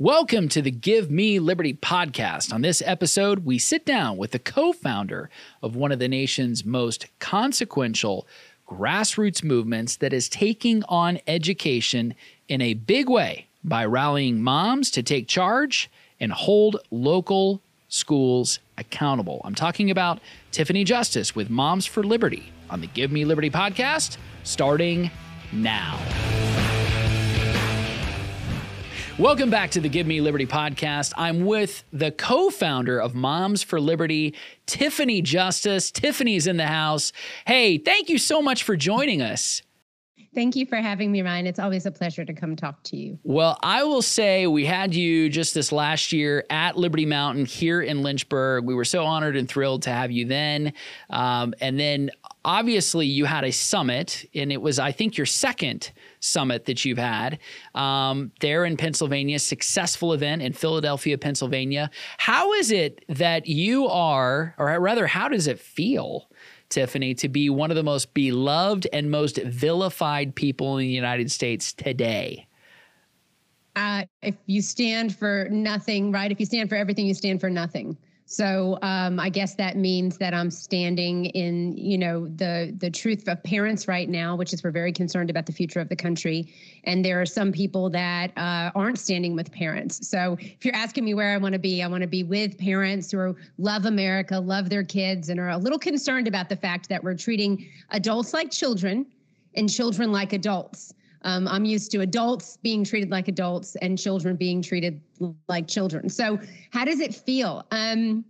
Welcome to the Give Me Liberty podcast. On this episode, we sit down with the co founder of one of the nation's most consequential grassroots movements that is taking on education in a big way by rallying moms to take charge and hold local schools accountable. I'm talking about Tiffany Justice with Moms for Liberty on the Give Me Liberty podcast, starting now. Welcome back to the Give Me Liberty podcast. I'm with the co founder of Moms for Liberty, Tiffany Justice. Tiffany's in the house. Hey, thank you so much for joining us. Thank you for having me, Ryan. It's always a pleasure to come talk to you. Well, I will say we had you just this last year at Liberty Mountain here in Lynchburg. We were so honored and thrilled to have you then. Um, and then obviously you had a summit, and it was, I think, your second summit that you've had um, there in Pennsylvania, successful event in Philadelphia, Pennsylvania. How is it that you are, or rather, how does it feel? Tiffany, to be one of the most beloved and most vilified people in the United States today? Uh, if you stand for nothing, right? If you stand for everything, you stand for nothing. So um, I guess that means that I'm standing in, you know, the the truth of parents right now, which is we're very concerned about the future of the country, and there are some people that uh, aren't standing with parents. So if you're asking me where I want to be, I want to be with parents who love America, love their kids, and are a little concerned about the fact that we're treating adults like children and children like adults. Um, I'm used to adults being treated like adults and children being treated like children. So, how does it feel? Um,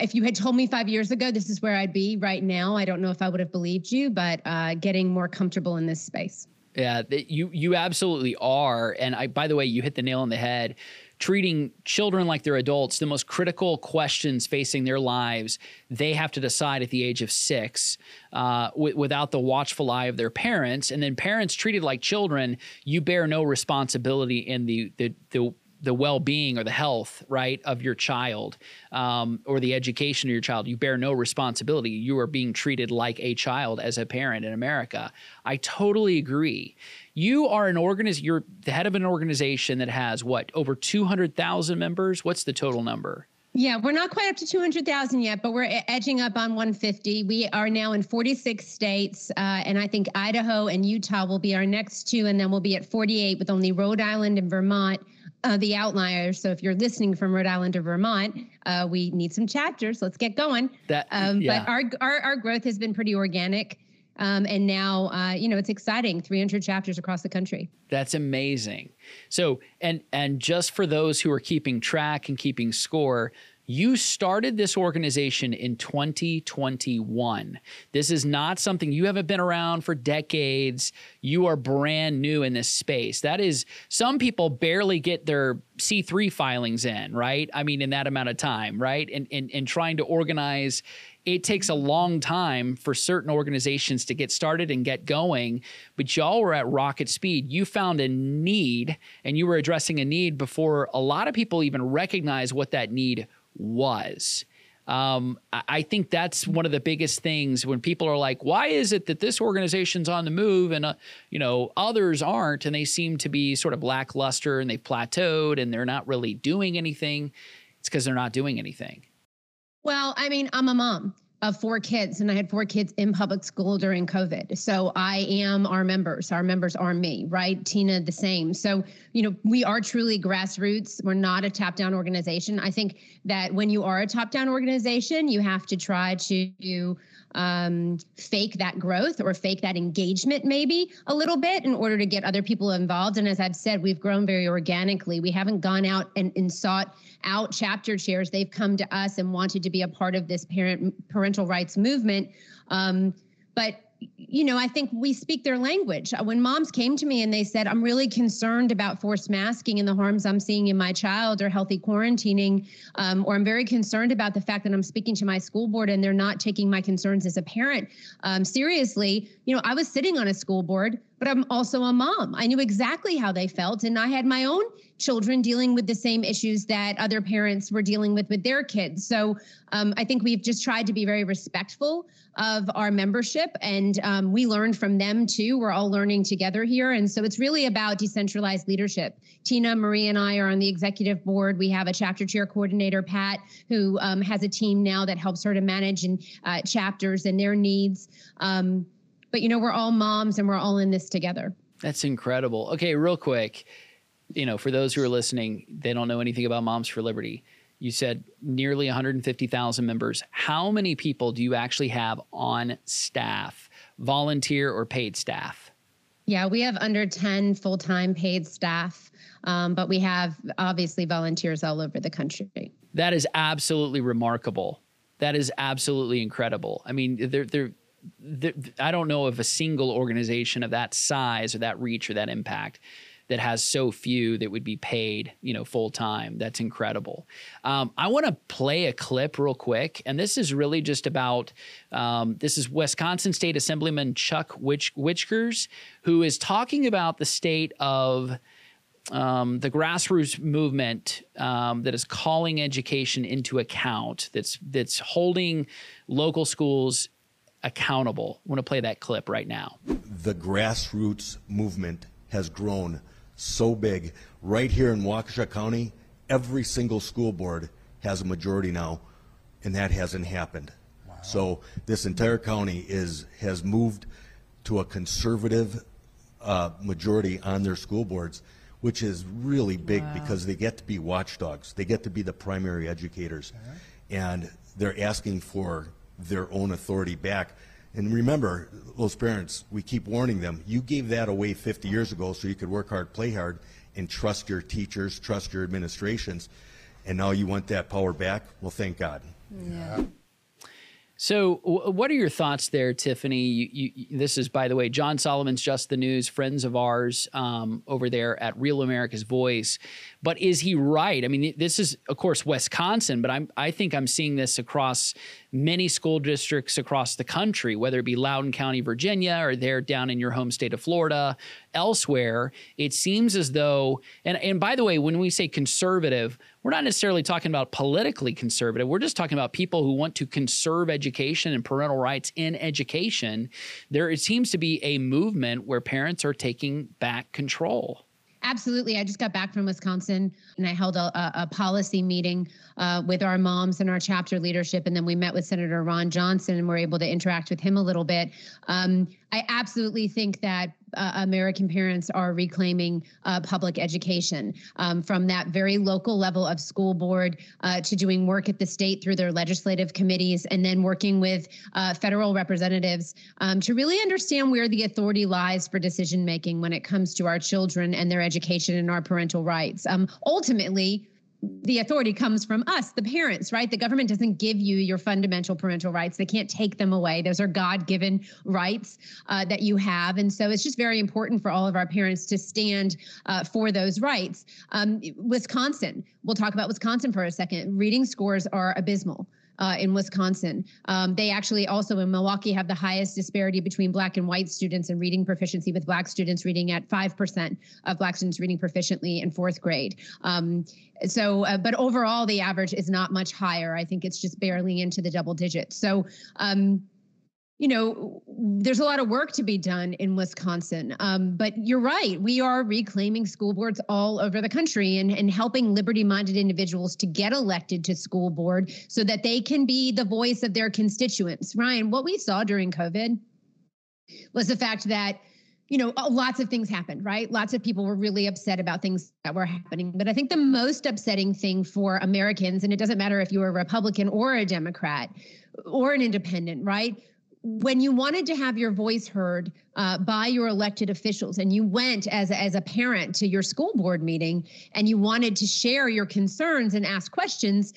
if you had told me five years ago this is where I'd be right now, I don't know if I would have believed you, but uh, getting more comfortable in this space. Yeah, you you absolutely are. And I, by the way, you hit the nail on the head treating children like they're adults, the most critical questions facing their lives, they have to decide at the age of six uh, w- without the watchful eye of their parents. And then parents treated like children, you bear no responsibility in the, the, the the well-being or the health right of your child um, or the education of your child. You bear no responsibility. You are being treated like a child as a parent in america. I totally agree. You are an organiz you're the head of an organization that has what over 200000 members? What's the total number? Yeah, we're not quite up to 200,000 yet, but we're edging up on 150. We are now in 46 states, uh, and I think Idaho and Utah will be our next two, and then we'll be at 48 with only Rhode Island and Vermont uh, the outliers. So if you're listening from Rhode Island or Vermont, uh, we need some chapters. Let's get going. That, um, yeah. But our, our, our growth has been pretty organic. Um, and now, uh, you know, it's exciting. 300 chapters across the country. That's amazing. So, and and just for those who are keeping track and keeping score, you started this organization in 2021. This is not something you haven't been around for decades. You are brand new in this space. That is, some people barely get their C3 filings in, right? I mean, in that amount of time, right? And, and, and trying to organize, it takes a long time for certain organizations to get started and get going. But y'all were at rocket speed. You found a need and you were addressing a need before a lot of people even recognize what that need was. Um, I think that's one of the biggest things when people are like, "Why is it that this organization's on the move and uh, you know others aren't?" and they seem to be sort of lackluster and they've plateaued and they're not really doing anything. It's because they're not doing anything. Well, I mean, I'm a mom of four kids and I had four kids in public school during COVID. So I am our members. Our members are me, right? Tina, the same. So, you know, we are truly grassroots. We're not a top down organization. I think that when you are a top down organization, you have to try to um, fake that growth or fake that engagement maybe a little bit in order to get other people involved. And as I've said, we've grown very organically. We haven't gone out and, and sought out chapter chairs. They've come to us and wanted to be a part of this parent parental rights movement. Um, but you know, I think we speak their language. Uh, when moms came to me and they said, I'm really concerned about forced masking and the harms I'm seeing in my child or healthy quarantining, um, or I'm very concerned about the fact that I'm speaking to my school board and they're not taking my concerns as a parent um, seriously. You know, I was sitting on a school board but I'm also a mom. I knew exactly how they felt. And I had my own children dealing with the same issues that other parents were dealing with with their kids. So um, I think we've just tried to be very respectful of our membership and um, we learned from them too. We're all learning together here. And so it's really about decentralized leadership. Tina, Marie, and I are on the executive board. We have a chapter chair coordinator, Pat, who um, has a team now that helps her to manage and uh, chapters and their needs. Um, but you know, we're all moms and we're all in this together. That's incredible. Okay, real quick, you know, for those who are listening, they don't know anything about Moms for Liberty. You said nearly 150,000 members. How many people do you actually have on staff, volunteer or paid staff? Yeah, we have under 10 full time paid staff, um, but we have obviously volunteers all over the country. That is absolutely remarkable. That is absolutely incredible. I mean, they're, they're, I don't know of a single organization of that size or that reach or that impact that has so few that would be paid, you know, full time. That's incredible. Um, I want to play a clip real quick, and this is really just about um, this is Wisconsin State Assemblyman Chuck Witch- Wichgers, who is talking about the state of um, the grassroots movement um, that is calling education into account, that's that's holding local schools accountable. I want to play that clip right now. The grassroots movement has grown so big. Right here in Waukesha County, every single school board has a majority now, and that hasn't happened. So this entire county is has moved to a conservative uh, majority on their school boards, which is really big because they get to be watchdogs. They get to be the primary educators, and they're asking for their own authority back. And remember, those parents, we keep warning them, you gave that away 50 years ago so you could work hard, play hard, and trust your teachers, trust your administrations. And now you want that power back? Well, thank God. Yeah. So, what are your thoughts there, Tiffany? You, you, this is, by the way, John Solomon's Just the News, friends of ours um, over there at Real America's Voice. But is he right? I mean, this is, of course, Wisconsin, but I'm, I think I'm seeing this across many school districts across the country, whether it be Loudoun County, Virginia, or there down in your home state of Florida, elsewhere. It seems as though, and, and by the way, when we say conservative, we're not necessarily talking about politically conservative. We're just talking about people who want to conserve education and parental rights in education. There it seems to be a movement where parents are taking back control. Absolutely. I just got back from Wisconsin and I held a, a policy meeting uh, with our moms and our chapter leadership. And then we met with Senator Ron Johnson and we're able to interact with him a little bit. Um, I absolutely think that uh, American parents are reclaiming uh, public education um, from that very local level of school board uh, to doing work at the state through their legislative committees and then working with uh, federal representatives um, to really understand where the authority lies for decision making when it comes to our children and their education and our parental rights. Um, ultimately, the authority comes from us, the parents, right? The government doesn't give you your fundamental parental rights. They can't take them away. Those are God given rights uh, that you have. And so it's just very important for all of our parents to stand uh, for those rights. Um, Wisconsin, we'll talk about Wisconsin for a second. Reading scores are abysmal uh, in Wisconsin. Um, they actually also in Milwaukee have the highest disparity between black and white students in reading proficiency, with black students reading at 5% of black students reading proficiently in fourth grade. Um, so, uh, but overall, the average is not much higher. I think it's just barely into the double digits. So, um, you know, there's a lot of work to be done in Wisconsin. Um, but you're right. We are reclaiming school boards all over the country and, and helping liberty minded individuals to get elected to school board so that they can be the voice of their constituents. Ryan, what we saw during COVID was the fact that you know, lots of things happened, right? Lots of people were really upset about things that were happening. But I think the most upsetting thing for Americans, and it doesn't matter if you're a Republican or a Democrat or an independent, right? When you wanted to have your voice heard uh, by your elected officials and you went as as a parent to your school board meeting and you wanted to share your concerns and ask questions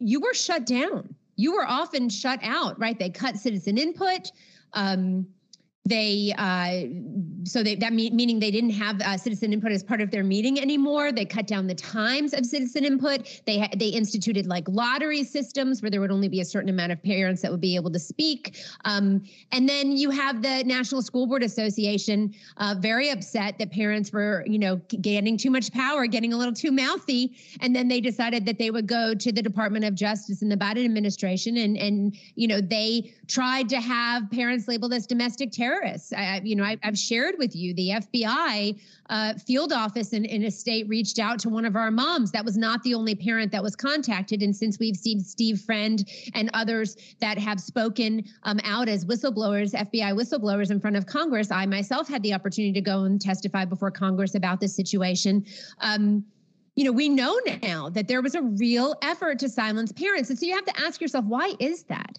you were shut down. You were often shut out right? They cut citizen input. Um, they uh, so they, that mean, meaning they didn't have uh, citizen input as part of their meeting anymore. They cut down the times of citizen input. They ha- they instituted like lottery systems where there would only be a certain amount of parents that would be able to speak. Um, and then you have the National School Board Association uh, very upset that parents were you know getting too much power, getting a little too mouthy, and then they decided that they would go to the Department of Justice and the Biden administration and and you know they tried to have parents labeled as domestic terrorists terrorists. I, you know, I, have shared with you the FBI uh, field office in, in a state reached out to one of our moms. That was not the only parent that was contacted. And since we've seen Steve Friend and others that have spoken um, out as whistleblowers, FBI whistleblowers in front of Congress, I myself had the opportunity to go and testify before Congress about this situation. Um, you know, we know now that there was a real effort to silence parents. And so you have to ask yourself, why is that?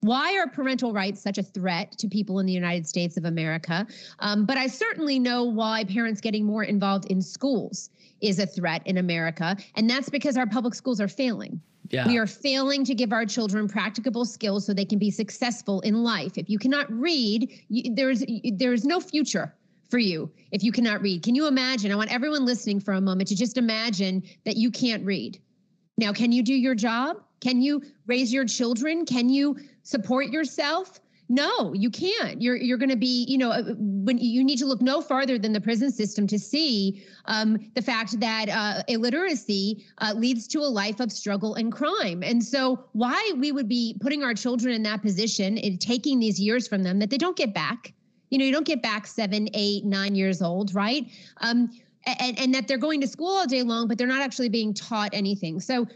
Why are parental rights such a threat to people in the United States of America? Um, but I certainly know why parents getting more involved in schools is a threat in America. And that's because our public schools are failing. Yeah. We are failing to give our children practicable skills so they can be successful in life. If you cannot read, you, there's there's no future for you if you cannot read. Can you imagine? I want everyone listening for a moment to just imagine that you can't read. Now, can you do your job? Can you raise your children? Can you support yourself? No, you can't. You're you're going to be, you know, uh, when you need to look no farther than the prison system to see um, the fact that uh, illiteracy uh, leads to a life of struggle and crime. And so, why we would be putting our children in that position and taking these years from them that they don't get back. You know, you don't get back seven, eight, nine years old, right? Um, and, and that they're going to school all day long, but they're not actually being taught anything. So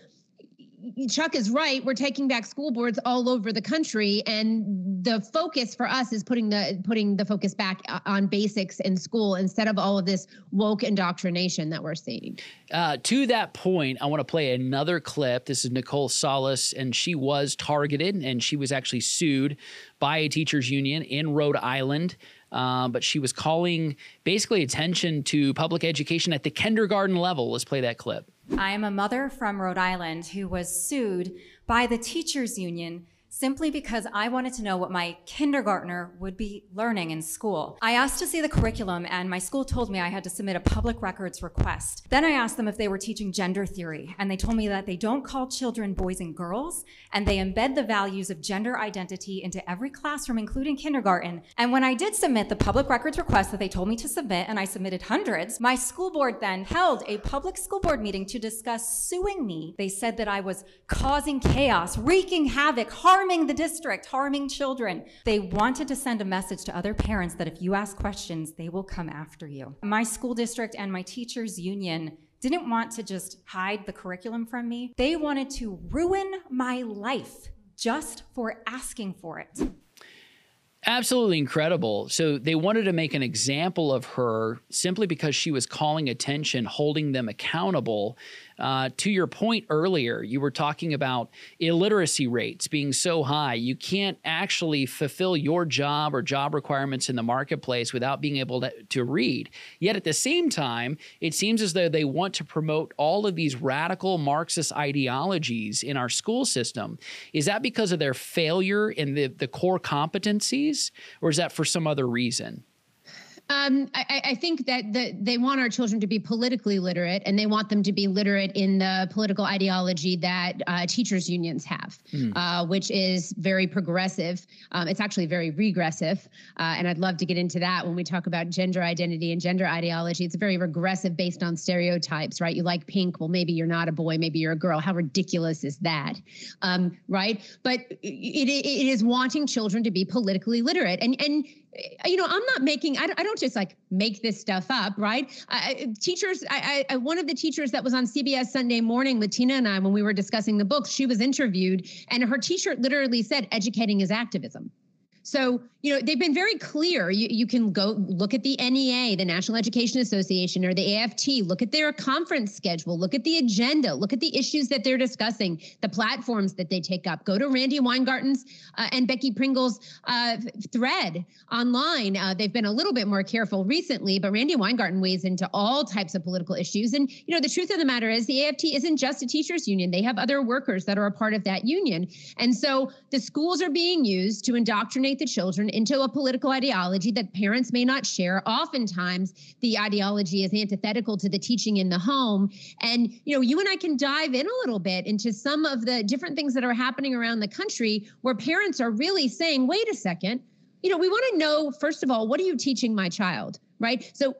Chuck is right. We're taking back school boards all over the country, and the focus for us is putting the putting the focus back on basics in school instead of all of this woke indoctrination that we're seeing. Uh, to that point, I want to play another clip. This is Nicole Solas, and she was targeted, and she was actually sued by a teachers union in Rhode Island. Uh, but she was calling basically attention to public education at the kindergarten level. Let's play that clip. I am a mother from Rhode Island who was sued by the teachers union simply because I wanted to know what my kindergartner would be learning in school. I asked to see the curriculum, and my school told me I had to submit a public records request. Then I asked them if they were teaching gender theory, and they told me that they don't call children boys and girls, and they embed the values of gender identity into every classroom, including kindergarten. And when I did submit the public records request that they told me to submit, and I submitted hundreds, my school board then held a public school board meeting to discuss suing me. They said that I was causing chaos, wreaking havoc, harming harming the district, harming children. They wanted to send a message to other parents that if you ask questions, they will come after you. My school district and my teachers union didn't want to just hide the curriculum from me. They wanted to ruin my life just for asking for it. Absolutely incredible. So they wanted to make an example of her simply because she was calling attention, holding them accountable uh, to your point earlier, you were talking about illiteracy rates being so high. You can't actually fulfill your job or job requirements in the marketplace without being able to, to read. Yet at the same time, it seems as though they want to promote all of these radical Marxist ideologies in our school system. Is that because of their failure in the, the core competencies, or is that for some other reason? Um, I, I, think that the, they want our children to be politically literate, and they want them to be literate in the political ideology that uh, teachers unions have, mm. uh, which is very progressive. Um, it's actually very regressive, uh, and I'd love to get into that when we talk about gender identity and gender ideology. It's very regressive, based on stereotypes, right? You like pink, well, maybe you're not a boy, maybe you're a girl. How ridiculous is that, um, right? But it, it is wanting children to be politically literate, and and you know i'm not making i don't, I don't just like make this stuff up right? I, teachers I, I one of the teachers that was on cbs sunday morning with tina and i when we were discussing the book, she was interviewed and her t-shirt literally said educating is activism so, you know, they've been very clear. You, you can go look at the NEA, the National Education Association, or the AFT, look at their conference schedule, look at the agenda, look at the issues that they're discussing, the platforms that they take up. Go to Randy Weingarten's uh, and Becky Pringle's uh, thread online. Uh, they've been a little bit more careful recently, but Randy Weingarten weighs into all types of political issues. And, you know, the truth of the matter is the AFT isn't just a teachers union, they have other workers that are a part of that union. And so the schools are being used to indoctrinate indoctrinate the children into a political ideology that parents may not share. Oftentimes, the ideology is antithetical to the teaching in the home. And, you know, you and I can dive in a little bit into some of the different things that are happening around the country where parents are really saying, wait a second, you know, we want to know, first of all, what are you teaching my child? Right. So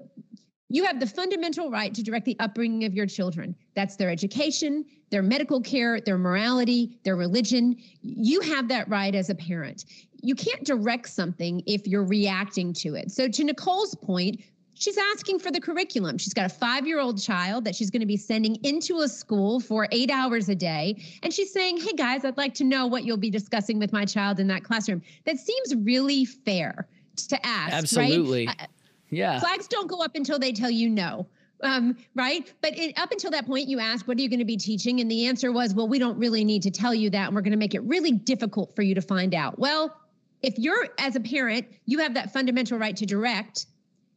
you have the fundamental right to direct the upbringing of your children. That's their education, their medical care, their morality, their religion. You have that right as a parent. You can't direct something if you're reacting to it. So, to Nicole's point, she's asking for the curriculum. She's got a five year old child that she's going to be sending into a school for eight hours a day. And she's saying, Hey guys, I'd like to know what you'll be discussing with my child in that classroom. That seems really fair to ask. Absolutely. Right? Yeah. Flags don't go up until they tell you no. Um, right? But it, up until that point, you asked, What are you going to be teaching? And the answer was, Well, we don't really need to tell you that. And we're going to make it really difficult for you to find out. Well, if you're, as a parent, you have that fundamental right to direct,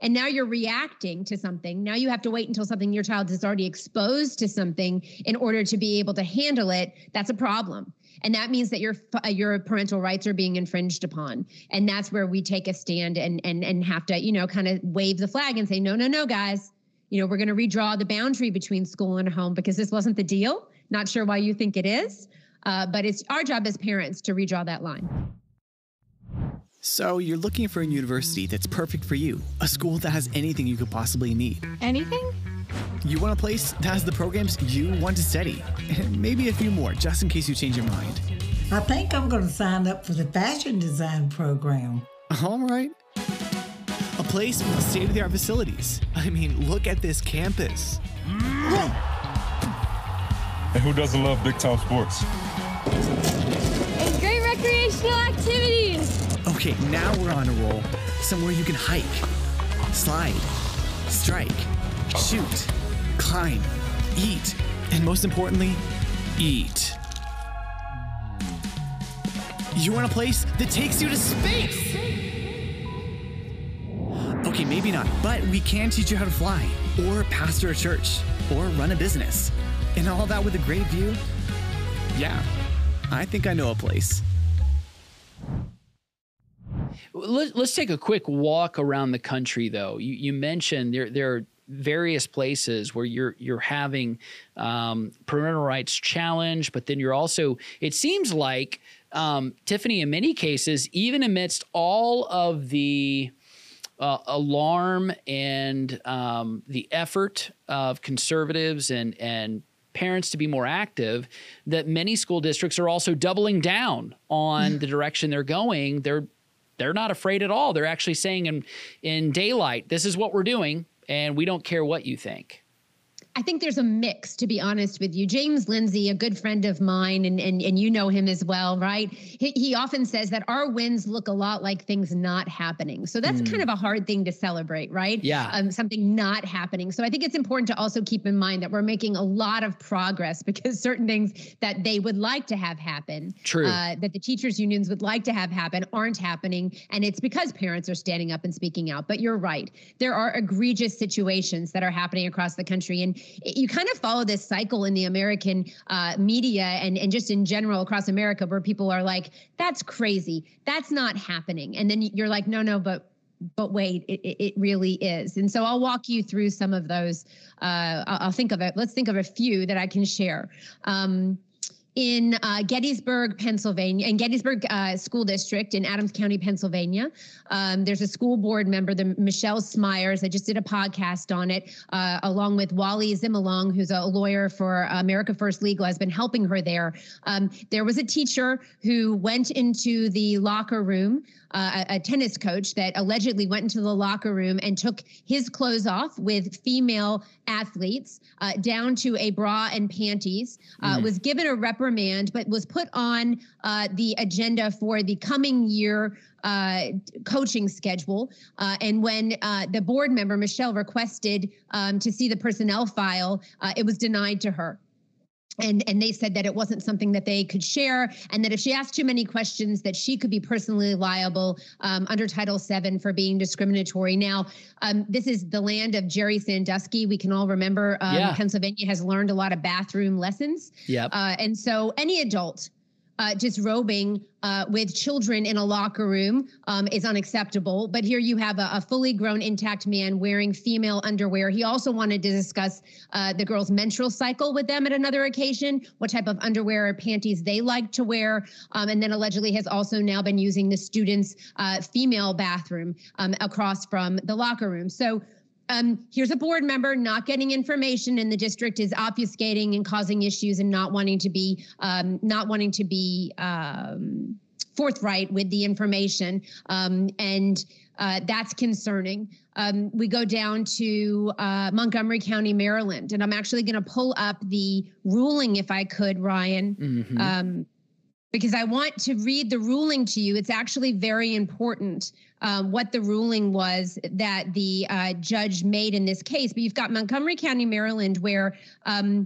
and now you're reacting to something. Now you have to wait until something your child is already exposed to something in order to be able to handle it. That's a problem. And that means that your your parental rights are being infringed upon. And that's where we take a stand and and and have to you know kind of wave the flag and say no no no guys. You know we're going to redraw the boundary between school and home because this wasn't the deal. Not sure why you think it is uh, but it's our job as parents to redraw that line so you're looking for a university that's perfect for you a school that has anything you could possibly need anything you want a place that has the programs you want to study, and maybe a few more just in case you change your mind. I think I'm going to sign up for the fashion design program. All right. A place with state of the art facilities. I mean, look at this campus. And who doesn't love big time sports? Okay, now we're on a roll. Somewhere you can hike, slide, strike shoot, climb, eat, and most importantly, eat. You want a place that takes you to space? Okay, maybe not, but we can teach you how to fly, or pastor a church, or run a business. And all that with a great view? Yeah, I think I know a place. Let's take a quick walk around the country, though. You, you mentioned there there are various places where you're you're having um, parental rights challenge, but then you're also it seems like um, Tiffany in many cases, even amidst all of the uh, alarm and um, the effort of conservatives and and parents to be more active that many school districts are also doubling down on the direction they're going they're they're not afraid at all they're actually saying in in daylight this is what we're doing and we don't care what you think. I think there's a mix, to be honest with you. James Lindsay, a good friend of mine, and and, and you know him as well, right? He, he often says that our wins look a lot like things not happening. So that's mm. kind of a hard thing to celebrate, right? Yeah. Um, something not happening. So I think it's important to also keep in mind that we're making a lot of progress because certain things that they would like to have happen, True. Uh, that the teachers unions would like to have happen, aren't happening, and it's because parents are standing up and speaking out. But you're right. There are egregious situations that are happening across the country, and you kind of follow this cycle in the American uh, media and, and just in general across America where people are like, that's crazy. That's not happening. And then you're like, no, no, but but wait, it, it really is. And so I'll walk you through some of those. Uh, I'll think of it. Let's think of a few that I can share. Um, in uh, Gettysburg, Pennsylvania, in Gettysburg uh, School District in Adams County, Pennsylvania. Um, there's a school board member, the Michelle Smyers. I just did a podcast on it, uh, along with Wally Zimolong, who's a lawyer for America First Legal, has been helping her there. Um, there was a teacher who went into the locker room uh, a, tennis coach that allegedly went into the locker room and took his clothes off with female athletes uh, down to a bra and panties, uh, mm. was given a reprimand, but was put on uh, the agenda for the coming year uh, coaching schedule. Uh, and when uh, the board member, Michelle, requested um, to see the personnel file, uh, it was denied to her and and they said that it wasn't something that they could share and that if she asked too many questions that she could be personally liable um, under title VII for being discriminatory now um, this is the land of jerry sandusky we can all remember um, yeah. pennsylvania has learned a lot of bathroom lessons Yeah. Uh, and so any adult uh, disrobing uh, with children in a locker room um, is unacceptable. But here you have a, a, fully grown, intact man wearing female underwear. He also wanted to discuss uh, the girl's menstrual cycle with them at another occasion, what type of underwear or panties they like to wear, um, and then allegedly has also now been using the student's uh, female bathroom um, across from the locker room. So um, here's a board member not getting information and the district is obfuscating and causing issues and not wanting to be um, not wanting to be um, forthright with the information um, and uh, that's concerning. Um, we go down to uh, Montgomery County, Maryland, and I'm actually going to pull up the ruling if I could, Ryan. Mm-hmm um, because I want to read the ruling to you. It's actually very important um, what the ruling was that the uh, judge made in this case. But you've got Montgomery County, Maryland, where um,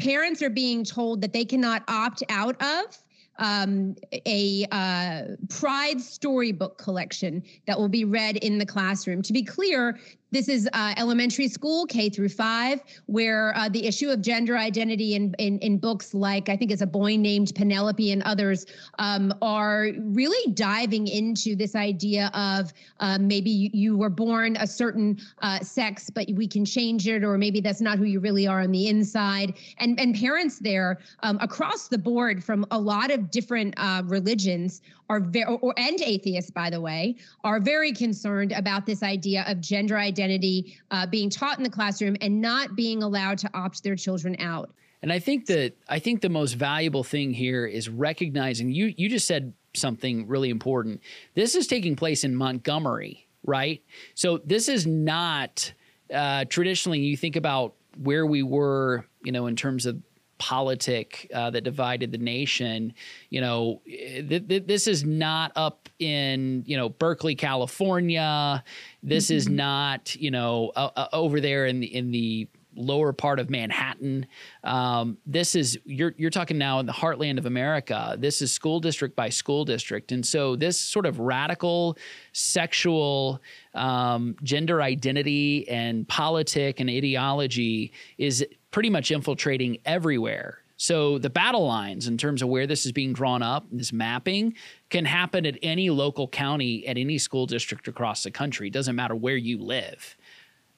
parents are being told that they cannot opt out of um, a uh, Pride storybook collection that will be read in the classroom. To be clear, this is uh, elementary school, K through five, where uh, the issue of gender identity in, in, in books like I think it's a boy named Penelope and others um, are really diving into this idea of um, maybe you, you, were born a certain uh, sex, but we can change it, or maybe that's not who you really are on the inside. And and parents there um, across the board from a lot of different uh, religions are very, or, and atheists, by the way, are very concerned about this idea of gender identity uh, being taught in the classroom and not being allowed to opt their children out. And I think that I think the most valuable thing here is recognizing you. You just said something really important. This is taking place in Montgomery, right? So this is not uh, traditionally. You think about where we were, you know, in terms of politic uh, that divided the nation. You know, th- th- this is not up in you know Berkeley, California. This mm-hmm. is not you know uh, uh, over there in the in the lower part of Manhattan. Um, this is you're you're talking now in the heartland of America. This is school district by school district, and so this sort of radical sexual um, gender identity and politic and ideology is pretty much infiltrating everywhere. So the battle lines in terms of where this is being drawn up, this mapping can happen at any local county, at any school district across the country. It doesn't matter where you live.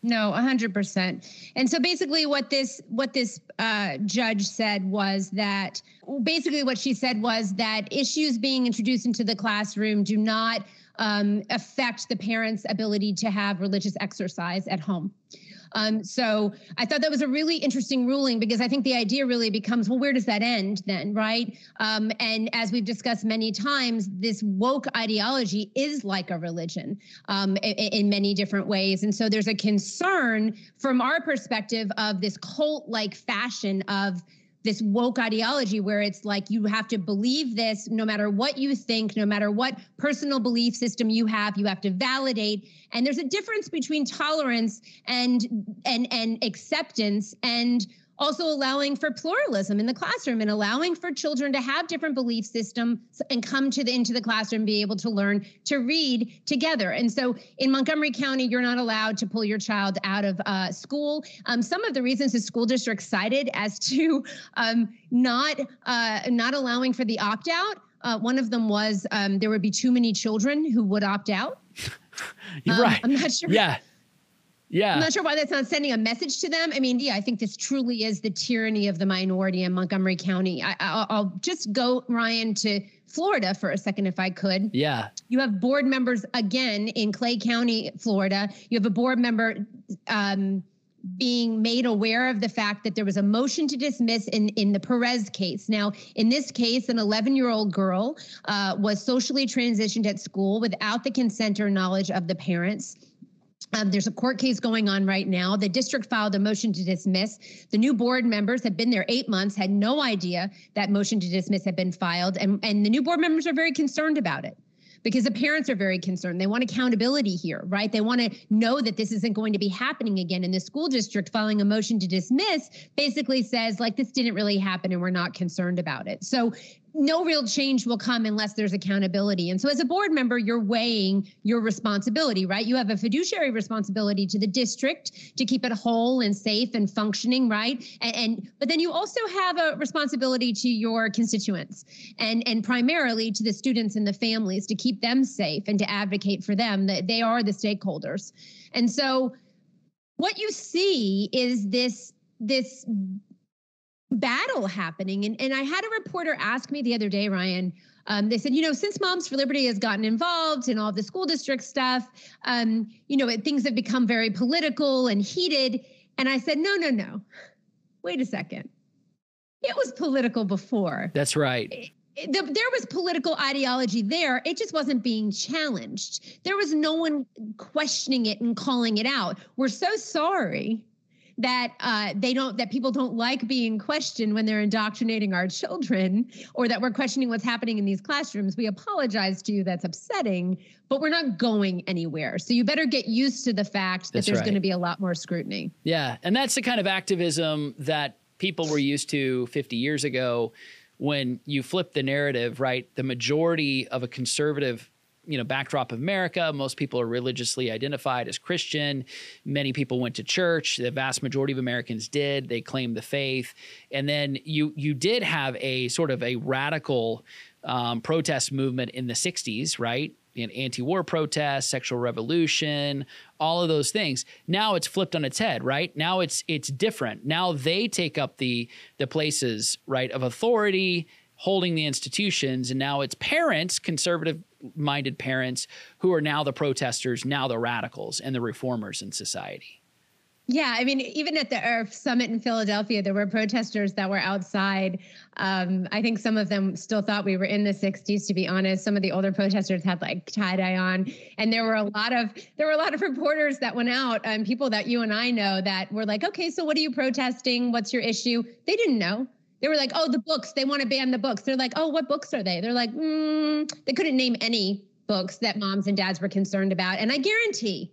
No, 100%. And so basically what this what this uh, judge said was that basically what she said was that issues being introduced into the classroom do not um, affect the parents' ability to have religious exercise at home. Um, so I thought that was a really interesting ruling because I think the idea really becomes, well, where does that end then, right? Um, and as we've discussed many times, this woke ideology is like a religion um, in, in many different ways. And so there's a concern from our perspective of this cult-like fashion of this woke ideology where it's like you have to believe this no matter what you think, no matter what personal belief system you have, you have to validate. And there's a difference between tolerance and and and acceptance and also allowing for pluralism in the classroom and allowing for children to have different belief systems and come to the into the classroom be able to learn to read together. And so in montgomery county you're not allowed to pull your child out of uh, school. Um, some of the reasons the school district cited as to um, not uh, not allowing for the opt-out uh, one of them was um, there would be too many children who would opt out. You're right. I'm not sure. Yeah yeah. I'm not sure why that's not sending a message to them. I mean, yeah, I think this truly is the tyranny of the minority in Montgomery County. I, will just go, Ryan, to Florida for a second, if I could. Yeah. You have board members again in Clay County, Florida. You have a board member um, being made aware of the fact that there was a motion to dismiss in, in the Perez case. Now, in this case, an 11 year old girl uh, was socially transitioned at school without the consent or knowledge of the parents. Um, there's a court case going on right now. The district filed a motion to dismiss. The new board members had been there eight months, had no idea that motion to dismiss had been filed, and, and the new board members are very concerned about it because the parents are very concerned. They want accountability here, right? They want to know that this isn't going to be happening again. And the school district filing a motion to dismiss basically says, like, this didn't really happen and we're not concerned about it. So no real change will come unless there's accountability. And so, as a board member, you're weighing your responsibility, right? You have a fiduciary responsibility to the district to keep it whole and safe and functioning, right? And, and but then you also have a responsibility to your constituents and and primarily to the students and the families to keep them safe and to advocate for them. That they are the stakeholders. And so, what you see is this this battle happening. And, and I had a reporter ask me the other day, Ryan, um, they said, you know, since Moms for Liberty has gotten involved in all the school district stuff, um, you know, it, things have become very political and heated. And I said, no, no, no. Wait a second. It was political before. That's right. It, it, the, there was political ideology there. It just wasn't being challenged. There was no one questioning it and calling it out. We're so sorry that uh, they don't that people don't like being questioned when they're indoctrinating our children or that we're questioning what's happening in these classrooms we apologize to you that's upsetting but we're not going anywhere so you better get used to the fact that That's there's right. going to be a lot more scrutiny Yeah, and that's the kind of activism that people were used to 50 years ago when you flip the narrative, right? The majority of a conservative you know backdrop of America, most people are religiously identified as Christian. Many people went to church. The vast majority of Americans did. They claimed the faith, and then you you did have a sort of a radical um, protest movement in the 60s, right? In anti-war protests, sexual revolution, all of those things. Now it's flipped on its head, right? Now it's it's different. Now they take up the the places, right, of authority, holding the institutions, and now it's parents, conservative minded parents, who are now the protesters, now the radicals and the reformers in society. Yeah, I mean, even at the Earth Summit in Philadelphia, there were protesters that were outside. Um, I think some of them still thought we were in the 60s, to be honest. Some of the older protesters had like tie dye on, and there were a lot of there were a lot of reporters that went out, and um, people that you and I know that were like, "Okay, so what are you protesting? What's your issue?" They didn't know. They were like, "Oh, the books. They want to ban the books." They're like, "Oh, what books are they?" They're like, mm, "They couldn't name any books that moms and dads were concerned about." And I guarantee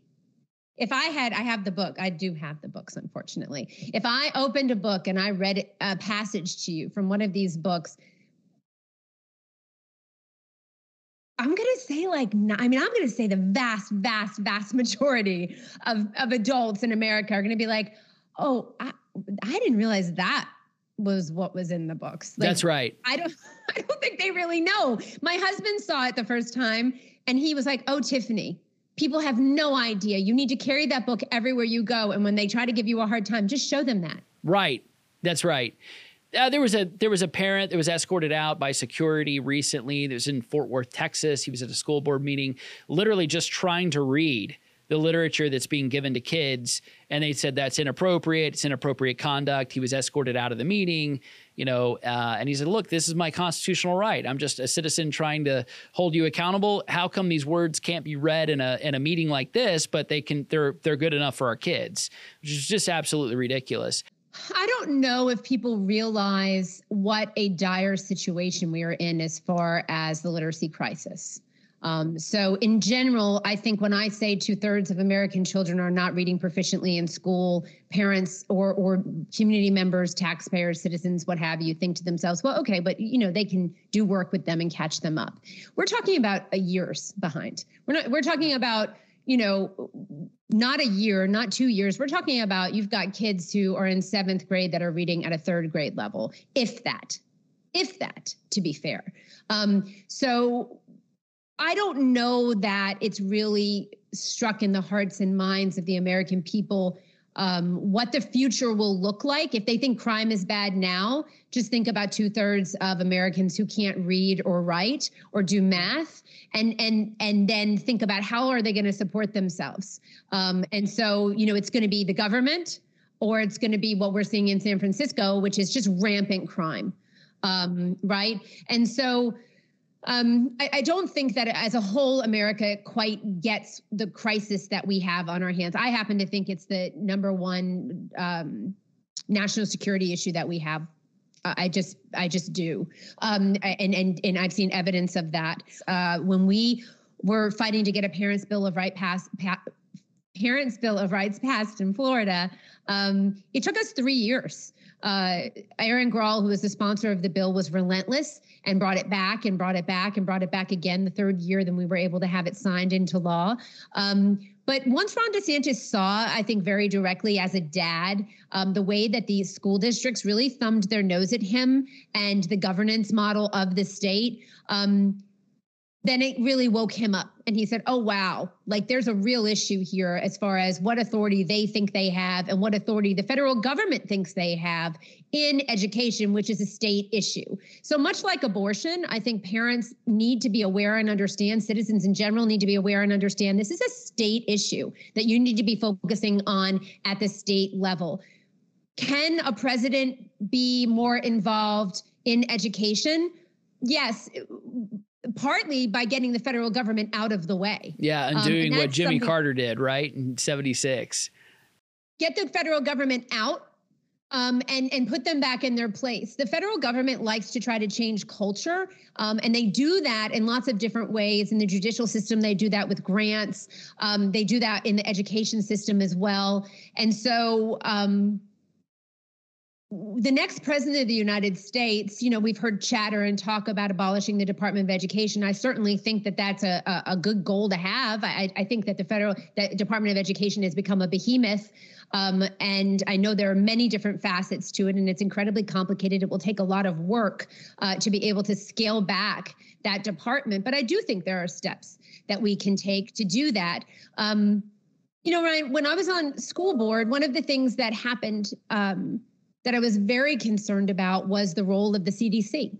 if I had, I have the book. I do have the books, unfortunately. If I opened a book and I read a passage to you from one of these books, I'm going to say like, I mean, I'm going to say the vast, vast, vast majority of, of adults in America are going to be like, oh, I, I didn't realize that was what was in the books. Like, That's right. I don't, I don't think they really know. My husband saw it the first time and he was like, oh, Tiffany, people have no idea. You need to carry that book everywhere you go. And when they try to give you a hard time, just show them that. Right. That's right. Uh, there was a there was a parent that was escorted out by security recently. That was in Fort Worth, Texas. He was at a school board meeting, literally just trying to read the literature that's being given to kids and they said that's inappropriate it's inappropriate conduct he was escorted out of the meeting you know uh, and he said look this is my constitutional right. I'm just a citizen trying to hold you accountable. How come these words can't be read in a in a meeting like this but they can they're they're good enough for our kids? Which is just absolutely ridiculous. I don't know if people realize what a dire situation we are in as far as the literacy crisis. Um, so, in general, I think when I say two thirds of American children are not reading proficiently in school, parents or or community members, taxpayers, citizens, what have you, think to themselves, "Well, okay, but you know they can do work with them and catch them up." We're talking about a years behind. We're not. We're talking about you know not a year, not two years. We're talking about you've got kids who are in seventh grade that are reading at a third grade level, if that, if that, to be fair. Um, so I don't know that it's really struck in the hearts and minds of the American people um, what the future will look like. If they think crime is bad now, just think about two thirds of Americans who can't read or write or do math, and and and then think about how are they going to support themselves. Um, and so, you know, it's going to be the government, or it's going to be what we're seeing in San Francisco, which is just rampant crime, um, right? And so um, I, I, don't think that as a whole, America quite gets the crisis that we have on our hands. I happen to think it's the number one um, national security issue that we have. I just, I just do, um, and and and I've seen evidence of that. Uh, when we were fighting to get a parents' bill of right pass, pa- Parents' Bill of Rights passed in Florida, um, it took us three years. Uh, Erin Grall, who was the sponsor of the bill, was relentless and brought it back and brought it back and brought it back again the third year. Then we were able to have it signed into law. Um, but once Ron DeSantis saw, I think very directly as a dad, um, the way that these school districts really thumbed their nose at him and the governance model of the state, um, then it really woke him up. And he said oh wow. Like there's a real issue here as far as what authority they think they have and what authority the federal government thinks they have in education which is a state issue. So much like abortion i think parents need to be aware and understand citizens in general need to be aware and understand this is a state issue that you need to be focusing on at the state level. Can a president be more involved in education? Yes partly by getting the federal government out of the way. Yeah, and doing um, and what Jimmy Carter did, right? In 76. Get the federal government out um, and and put them back in their place. The federal government likes to try to change culture, um, and they do that in lots of different ways. In the judicial system, they do that with grants. Um, they do that in the education system as well. And so, um, the next president of the United States, you know, we've heard chatter and talk about abolishing the Department of Education. I certainly think that that's a, a, good goal to have. I, I, think that the federal that Department of Education has become a behemoth. Um, and I know there are many different facets to it, and it's incredibly complicated. It will take a lot of work uh, to be able to scale back that department. But I do think there are steps that we can take to do that. Um, you know, Ryan, when I was on school board, one of the things that happened um, that I was very concerned about was the role of the CDC.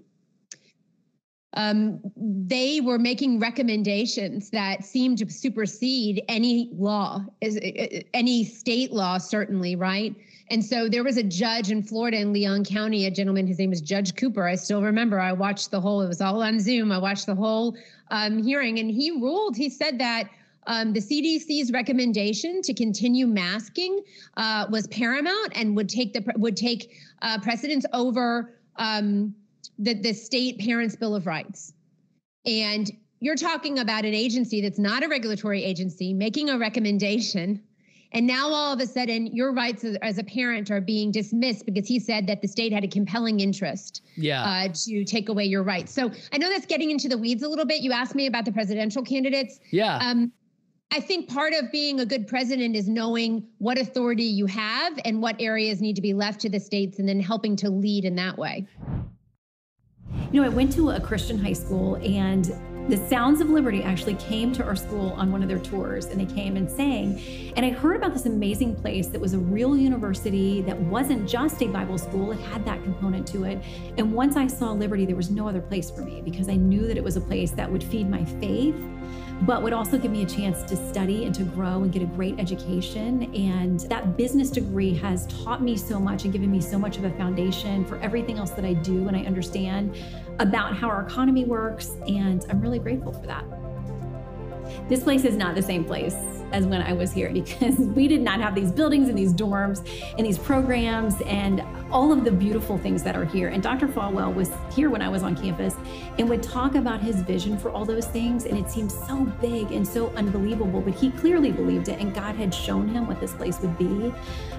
Um, they were making recommendations that seemed to supersede any law, any state law, certainly, right? And so there was a judge in Florida in Leon County, a gentleman, his name is Judge Cooper. I still remember, I watched the whole, it was all on Zoom. I watched the whole um, hearing, and he ruled, he said that um, the CDC's recommendation to continue masking uh, was paramount and would take the would take uh, precedence over um, the the state parents' bill of rights. And you're talking about an agency that's not a regulatory agency making a recommendation. And now all of a sudden, your rights as, as a parent are being dismissed because he said that the state had a compelling interest yeah. Uh, to take away your rights. So I know that's getting into the weeds a little bit. You asked me about the presidential candidates. Yeah. Um, I think part of being a good president is knowing what authority you have and what areas need to be left to the states and then helping to lead in that way. You know, I went to a Christian high school and the Sounds of Liberty actually came to our school on one of their tours and they came and sang. And I heard about this amazing place that was a real university that wasn't just a Bible school, it had that component to it. And once I saw Liberty, there was no other place for me because I knew that it was a place that would feed my faith but would also give me a chance to study and to grow and get a great education. And that business degree has taught me so much and given me so much of a foundation for everything else that I do and I understand about how our economy works. And I'm really grateful for that. This place is not the same place as when I was here because we did not have these buildings and these dorms and these programs and all of the beautiful things that are here. And Dr. Falwell was here when I was on campus and would talk about his vision for all those things. And it seemed so big and so unbelievable, but he clearly believed it. And God had shown him what this place would be.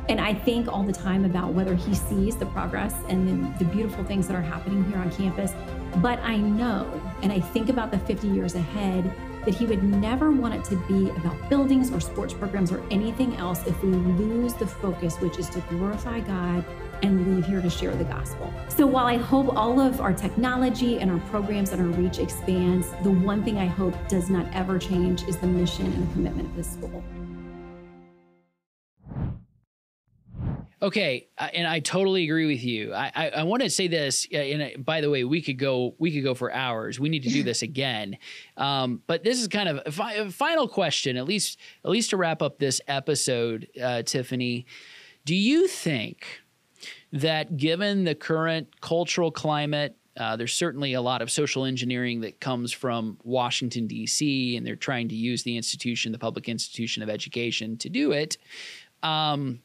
And I think all the time about whether he sees the progress and the, the beautiful things that are happening here on campus. But I know, and I think about the 50 years ahead that he would never want it to be about buildings or sports programs or anything else if we lose the focus, which is to glorify God and leave here to share the gospel. So while I hope all of our technology and our programs and our reach expands, the one thing I hope does not ever change is the mission and the commitment of this school. Okay, and I totally agree with you. I I, I want to say this, and by the way, we could go we could go for hours. We need to do this again, um, but this is kind of a, fi- a, final question, at least at least to wrap up this episode. Uh, Tiffany, do you think that given the current cultural climate, uh, there's certainly a lot of social engineering that comes from Washington D.C., and they're trying to use the institution, the public institution of education, to do it. Um,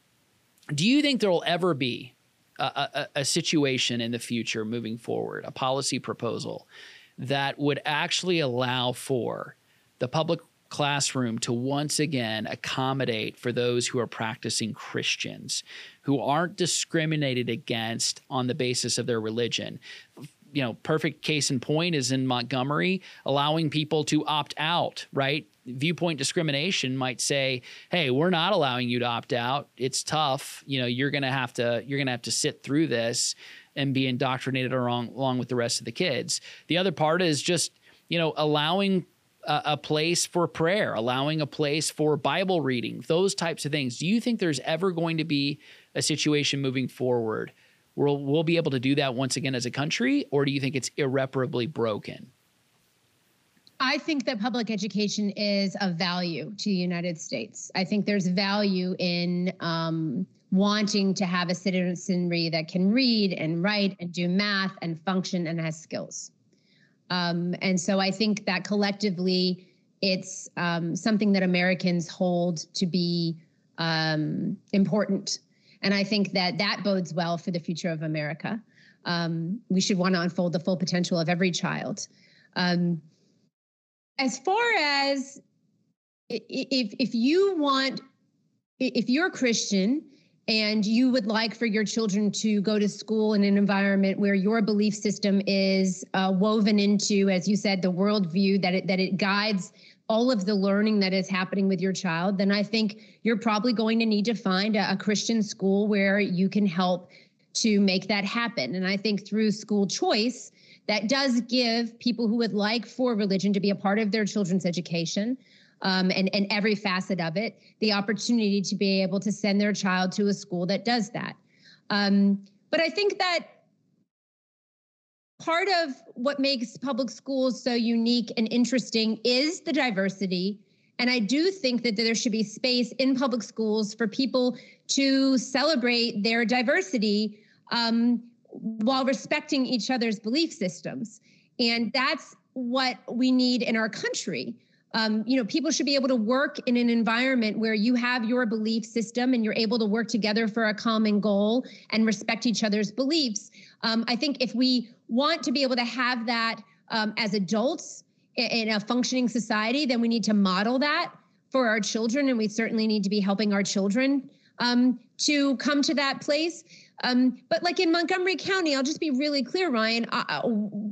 do you think there will ever be a, a, a, situation in the future moving forward, a policy proposal that would actually allow for the public classroom to once again accommodate for those who are practicing Christians, who aren't discriminated against on the basis of their religion. You know, perfect case in point is in Montgomery, allowing people to opt out, right? Viewpoint discrimination might say, "Hey, we're not allowing you to opt out. It's tough. You know, you're going to have to you're going to have to sit through this and be indoctrinated along along with the rest of the kids." The other part is just, you know, allowing a, a place for prayer, allowing a place for Bible reading, those types of things. Do you think there's ever going to be a situation moving forward where we'll, we'll be able to do that once again as a country, or do you think it's irreparably broken? I think that public education is of value to the United States. I think there's value in um, wanting to have a citizenry that can read and write and do math and function and has skills. Um, and so I think that collectively, it's um, something that Americans hold to be um, important. And I think that that bodes well for the future of America. Um, we should want to unfold the full potential of every child. Um, as far as if if you want, if you're a Christian and you would like for your children to go to school in an environment where your belief system is uh, woven into, as you said, the worldview that it that it guides all of the learning that is happening with your child, then I think you're probably going to need to find a, a Christian school where you can help to make that happen. And I think through school choice, that does give people who would like for religion to be a part of their children's education um, and, and every facet of it, the opportunity to be able to send their child to a school that does that. Um, but I think that part of what makes public schools so unique and interesting is the diversity. And I do think that there should be space in public schools for people to celebrate their diversity um, while respecting each other's belief systems. And that's what we need in our country. Um, you know people should be able to work in an environment where you have your belief system and you're able to work together for a common goal and respect each other's beliefs. Um, i think if we want to be able to have that um, as adults in a functioning society then we need to model that for our children and we certainly need to be helping our children um, to come to that place um, but like in Montgomery County, I'll just be really clear, Ryan. Uh, uh,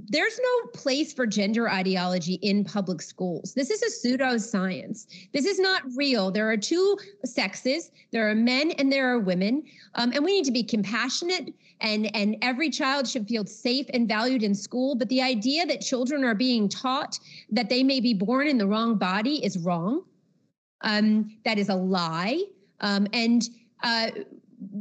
there's no place for gender ideology in public schools. This is a pseudoscience. This is not real. There are two sexes. There are men and there are women, um, and we need to be compassionate. And and every child should feel safe and valued in school. But the idea that children are being taught that they may be born in the wrong body is wrong. Um, that is a lie. Um, and uh,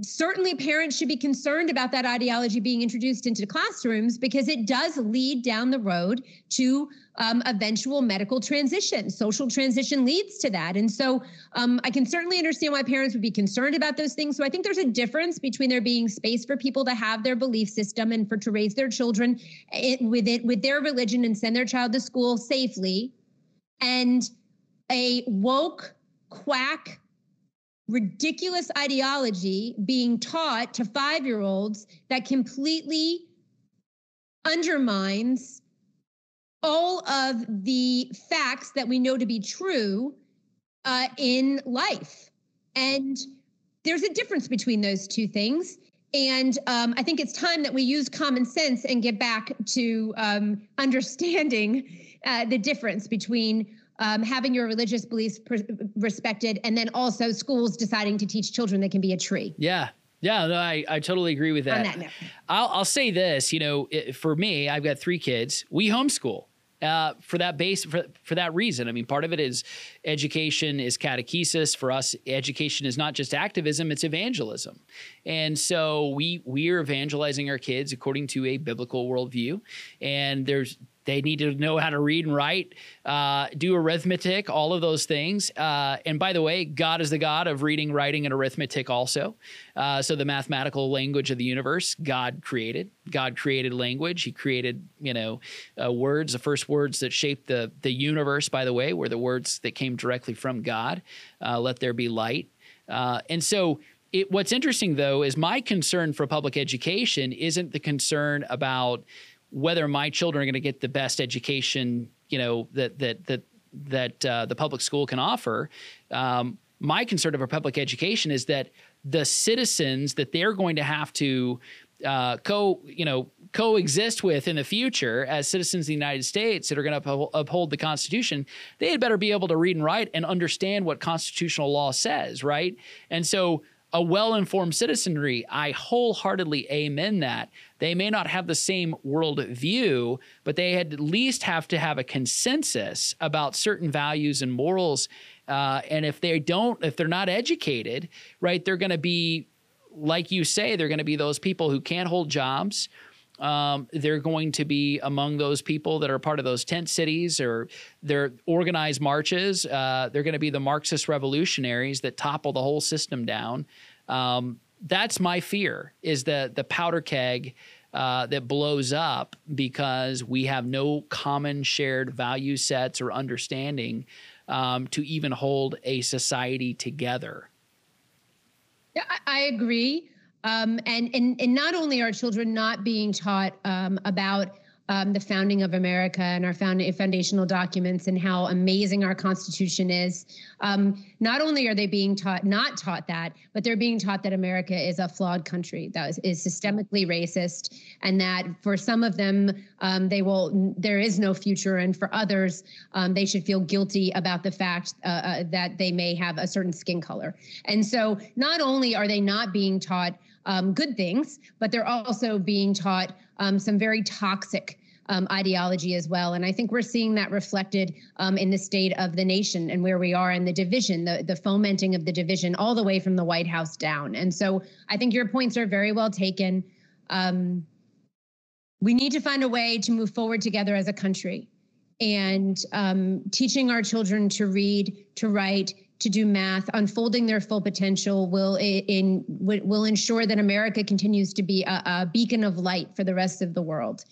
certainly parents should be concerned about that ideology being introduced into classrooms because it does lead down the road to um, eventual medical transition. Social transition leads to that. And so um, I can certainly understand why parents would be concerned about those things. So I think there's a difference between there being space for people to have their belief system and for to raise their children it, with it with their religion and send their child to school safely and a woke quack ridiculous ideology being taught to five year olds that completely undermines all of the facts that we know to be true uh, in life. And there's a difference between those two things. And um, I think it's time that we use common sense and get back to um, understanding uh, the difference between um, having your religious beliefs respected, and then also schools deciding to teach children they can be a tree. Yeah. Yeah, no, I, I totally agree with that. that I'll, I'll say this, you know, it, for me, I've got three kids. We homeschool uh, for that base for, for that reason. I mean, part of it is education is catechesis. For us, education is not just activism; it's evangelism. And so we we are evangelizing our kids according to a biblical worldview. And there's they need to know how to read and write, uh, do arithmetic, all of those things. Uh, and by the way, God is the God of reading, writing, and arithmetic also. Uh, so the mathematical language of the universe, God created. God created language. He created, you know, uh, words. The first words that shaped the the universe, by the way, were the words that came directly from God. Uh, Let there be light. Uh, and so. It, what's interesting though is my concern for public education isn't the concern about whether my children are going to get the best education, you know, that that that that uh, the public school can offer. Um, my concern over public education is that the citizens that they're going to have to uh, co you know coexist with in the future as citizens of the United States that are going to uphold the Constitution, they had better be able to read and write and understand what constitutional law says, right? And so a well-informed citizenry, I wholeheartedly amen that. They may not have the same world view, but they at least have to have a consensus about certain values and morals. Uh, and if they don't, if they're not educated, right, they're going to be, like you say, they're going to be those people who can't hold jobs, um, they're going to be among those people that are part of those tent cities or their organized marches. Uh, they're going to be the Marxist revolutionaries that topple the whole system down. Um, that's my fear is the the powder keg uh, that blows up because we have no common shared value sets or understanding um, to even hold a society together. Yeah, I, I agree. Um, and, and, and not only are children not being taught um, about um, the founding of America and our founding, foundational documents and how amazing our Constitution is. Um, not only are they being taught, not taught that, but they're being taught that America is a flawed country that is, is systemically racist, and that for some of them, um, they will there is no future, and for others, um, they should feel guilty about the fact uh, uh, that they may have a certain skin color. And so, not only are they not being taught um, good things, but they're also being taught um, some very toxic um, ideology as well. And I think we're seeing that reflected um, in the state of the nation and where we are in the division, the, the fomenting of the division all the way from the White House down. And so I think your points are very well taken. Um, we need to find a way to move forward together as a country and um, teaching our children to read, to write, to do math, unfolding their full potential will in will ensure that America continues to be a, a, beacon of light for the rest of the world.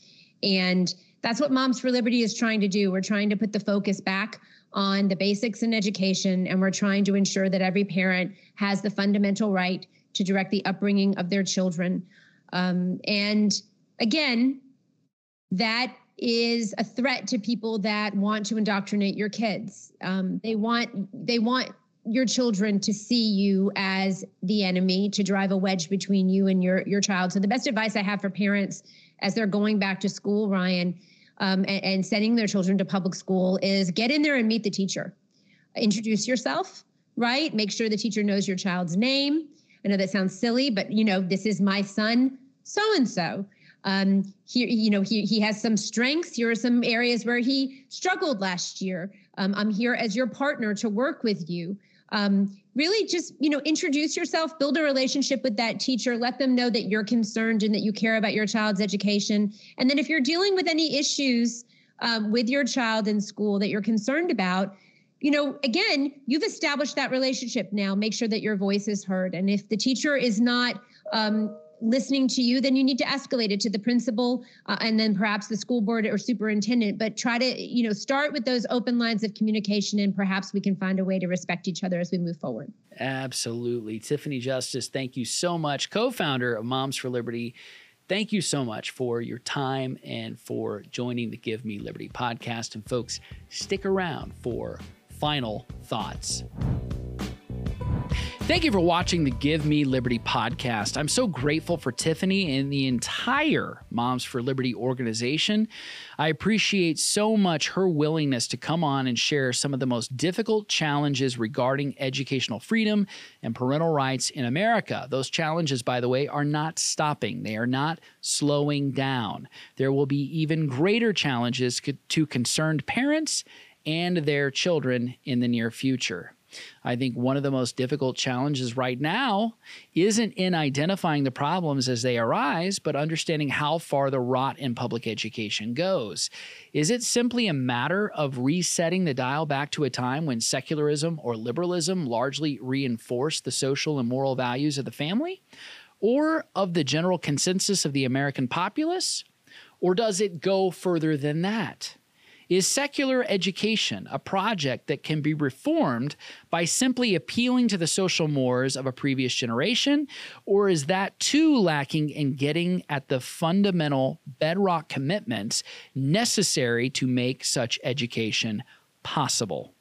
And that's what Moms for Liberty is trying to do. We're trying to put the focus back on the basics in education, and we're trying to ensure that every parent has the fundamental right to direct the upbringing of their children. Um, and again, that is a threat to people that want to indoctrinate your kids. Um, they want they want your children to see you as the enemy to drive a wedge between you and your your child. So the best advice I have for parents as they're going back to school, Ryan, um, and, and sending their children to public school is get in there and meet the teacher. Introduce yourself, right? Make sure the teacher knows your child's name. I know that sounds silly, but you know this is my son, so and so um, he, you know, he he has some strengths. Here are some areas where he struggled last year. Um, I'm here as your partner to work with you. Um, really, just you know, introduce yourself, build a relationship with that teacher. Let them know that you're concerned and that you care about your child's education. And then, if you're dealing with any issues um, with your child in school that you're concerned about, you know, again, you've established that relationship now. Make sure that your voice is heard. And if the teacher is not um, listening to you, then you need to escalate it to the principal uh, and then perhaps the school board or superintendent. But try to, you know, start with those open lines of communication and perhaps we can find a way to respect each other as we move forward. Absolutely. Tiffany Justice, thank you so much, co founder of Moms for Liberty. Thank you so much for your time and for joining the Give Me Liberty podcast. And folks, stick around for final thoughts. Thank you for watching the Give Me Liberty podcast. I'm so grateful for Tiffany and the entire Moms for Liberty organization. I appreciate so much her willingness to come on and share some of the most difficult challenges regarding educational freedom and parental rights in America. Those challenges, by the way, are not stopping, they are not slowing down. There will be even greater challenges to concerned parents and their children in the near future. I think one of the most difficult challenges right now isn't in identifying the problems as they arise, but understanding how far the rot in public education goes. Is it simply a matter of resetting the dial back to a time when secularism or liberalism largely reinforced the social and moral values of the family? Or of the general consensus of the American populace? Or does it go further than that? Is secular education a project that can be reformed by simply appealing to the social mores of a previous generation? Or is that too lacking in getting at the fundamental bedrock commitments necessary to make such education possible.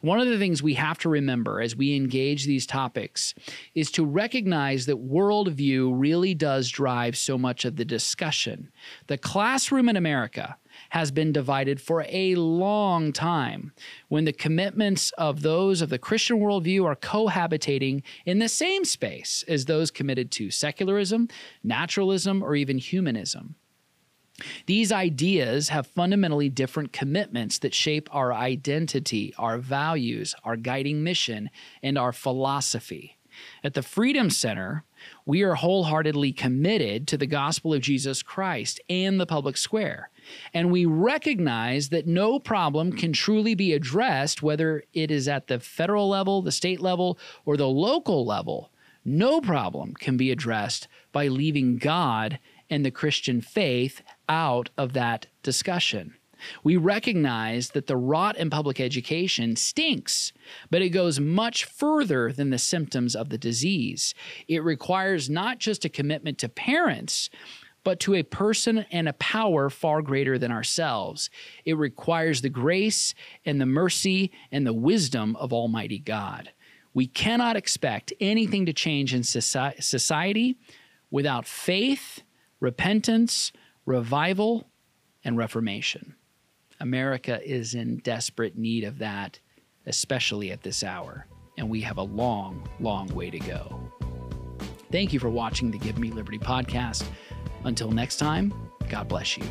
One of the things we have to remember as we engage these topics is to recognize that worldview really does drive so much of the discussion. The classroom in America has been divided for a long time when the commitments of those of the Christian worldview are cohabitating in the same space as those committed to secularism, naturalism, or even humanism. These ideas have fundamentally different commitments that shape our identity, our values, our guiding mission, and our philosophy. At the Freedom Center, we are wholeheartedly committed to the gospel of Jesus Christ and the public square. And we recognize that no problem can truly be addressed, whether it is at the federal level, the state level, or the local level. No problem can be addressed by leaving God and the Christian faith out of that discussion. We recognize that the rot in public education stinks, but it goes much further than the symptoms of the disease. It requires not just a commitment to parents, but to a person and a power far greater than ourselves. It requires the grace and the mercy and the wisdom of Almighty God. We cannot expect anything to change in society without faith, repentance, revival, and reformation. America is in desperate need of that, especially at this hour, and we have a long, long way to go. Thank you for watching the Give Me Liberty podcast. Until next time, God bless you.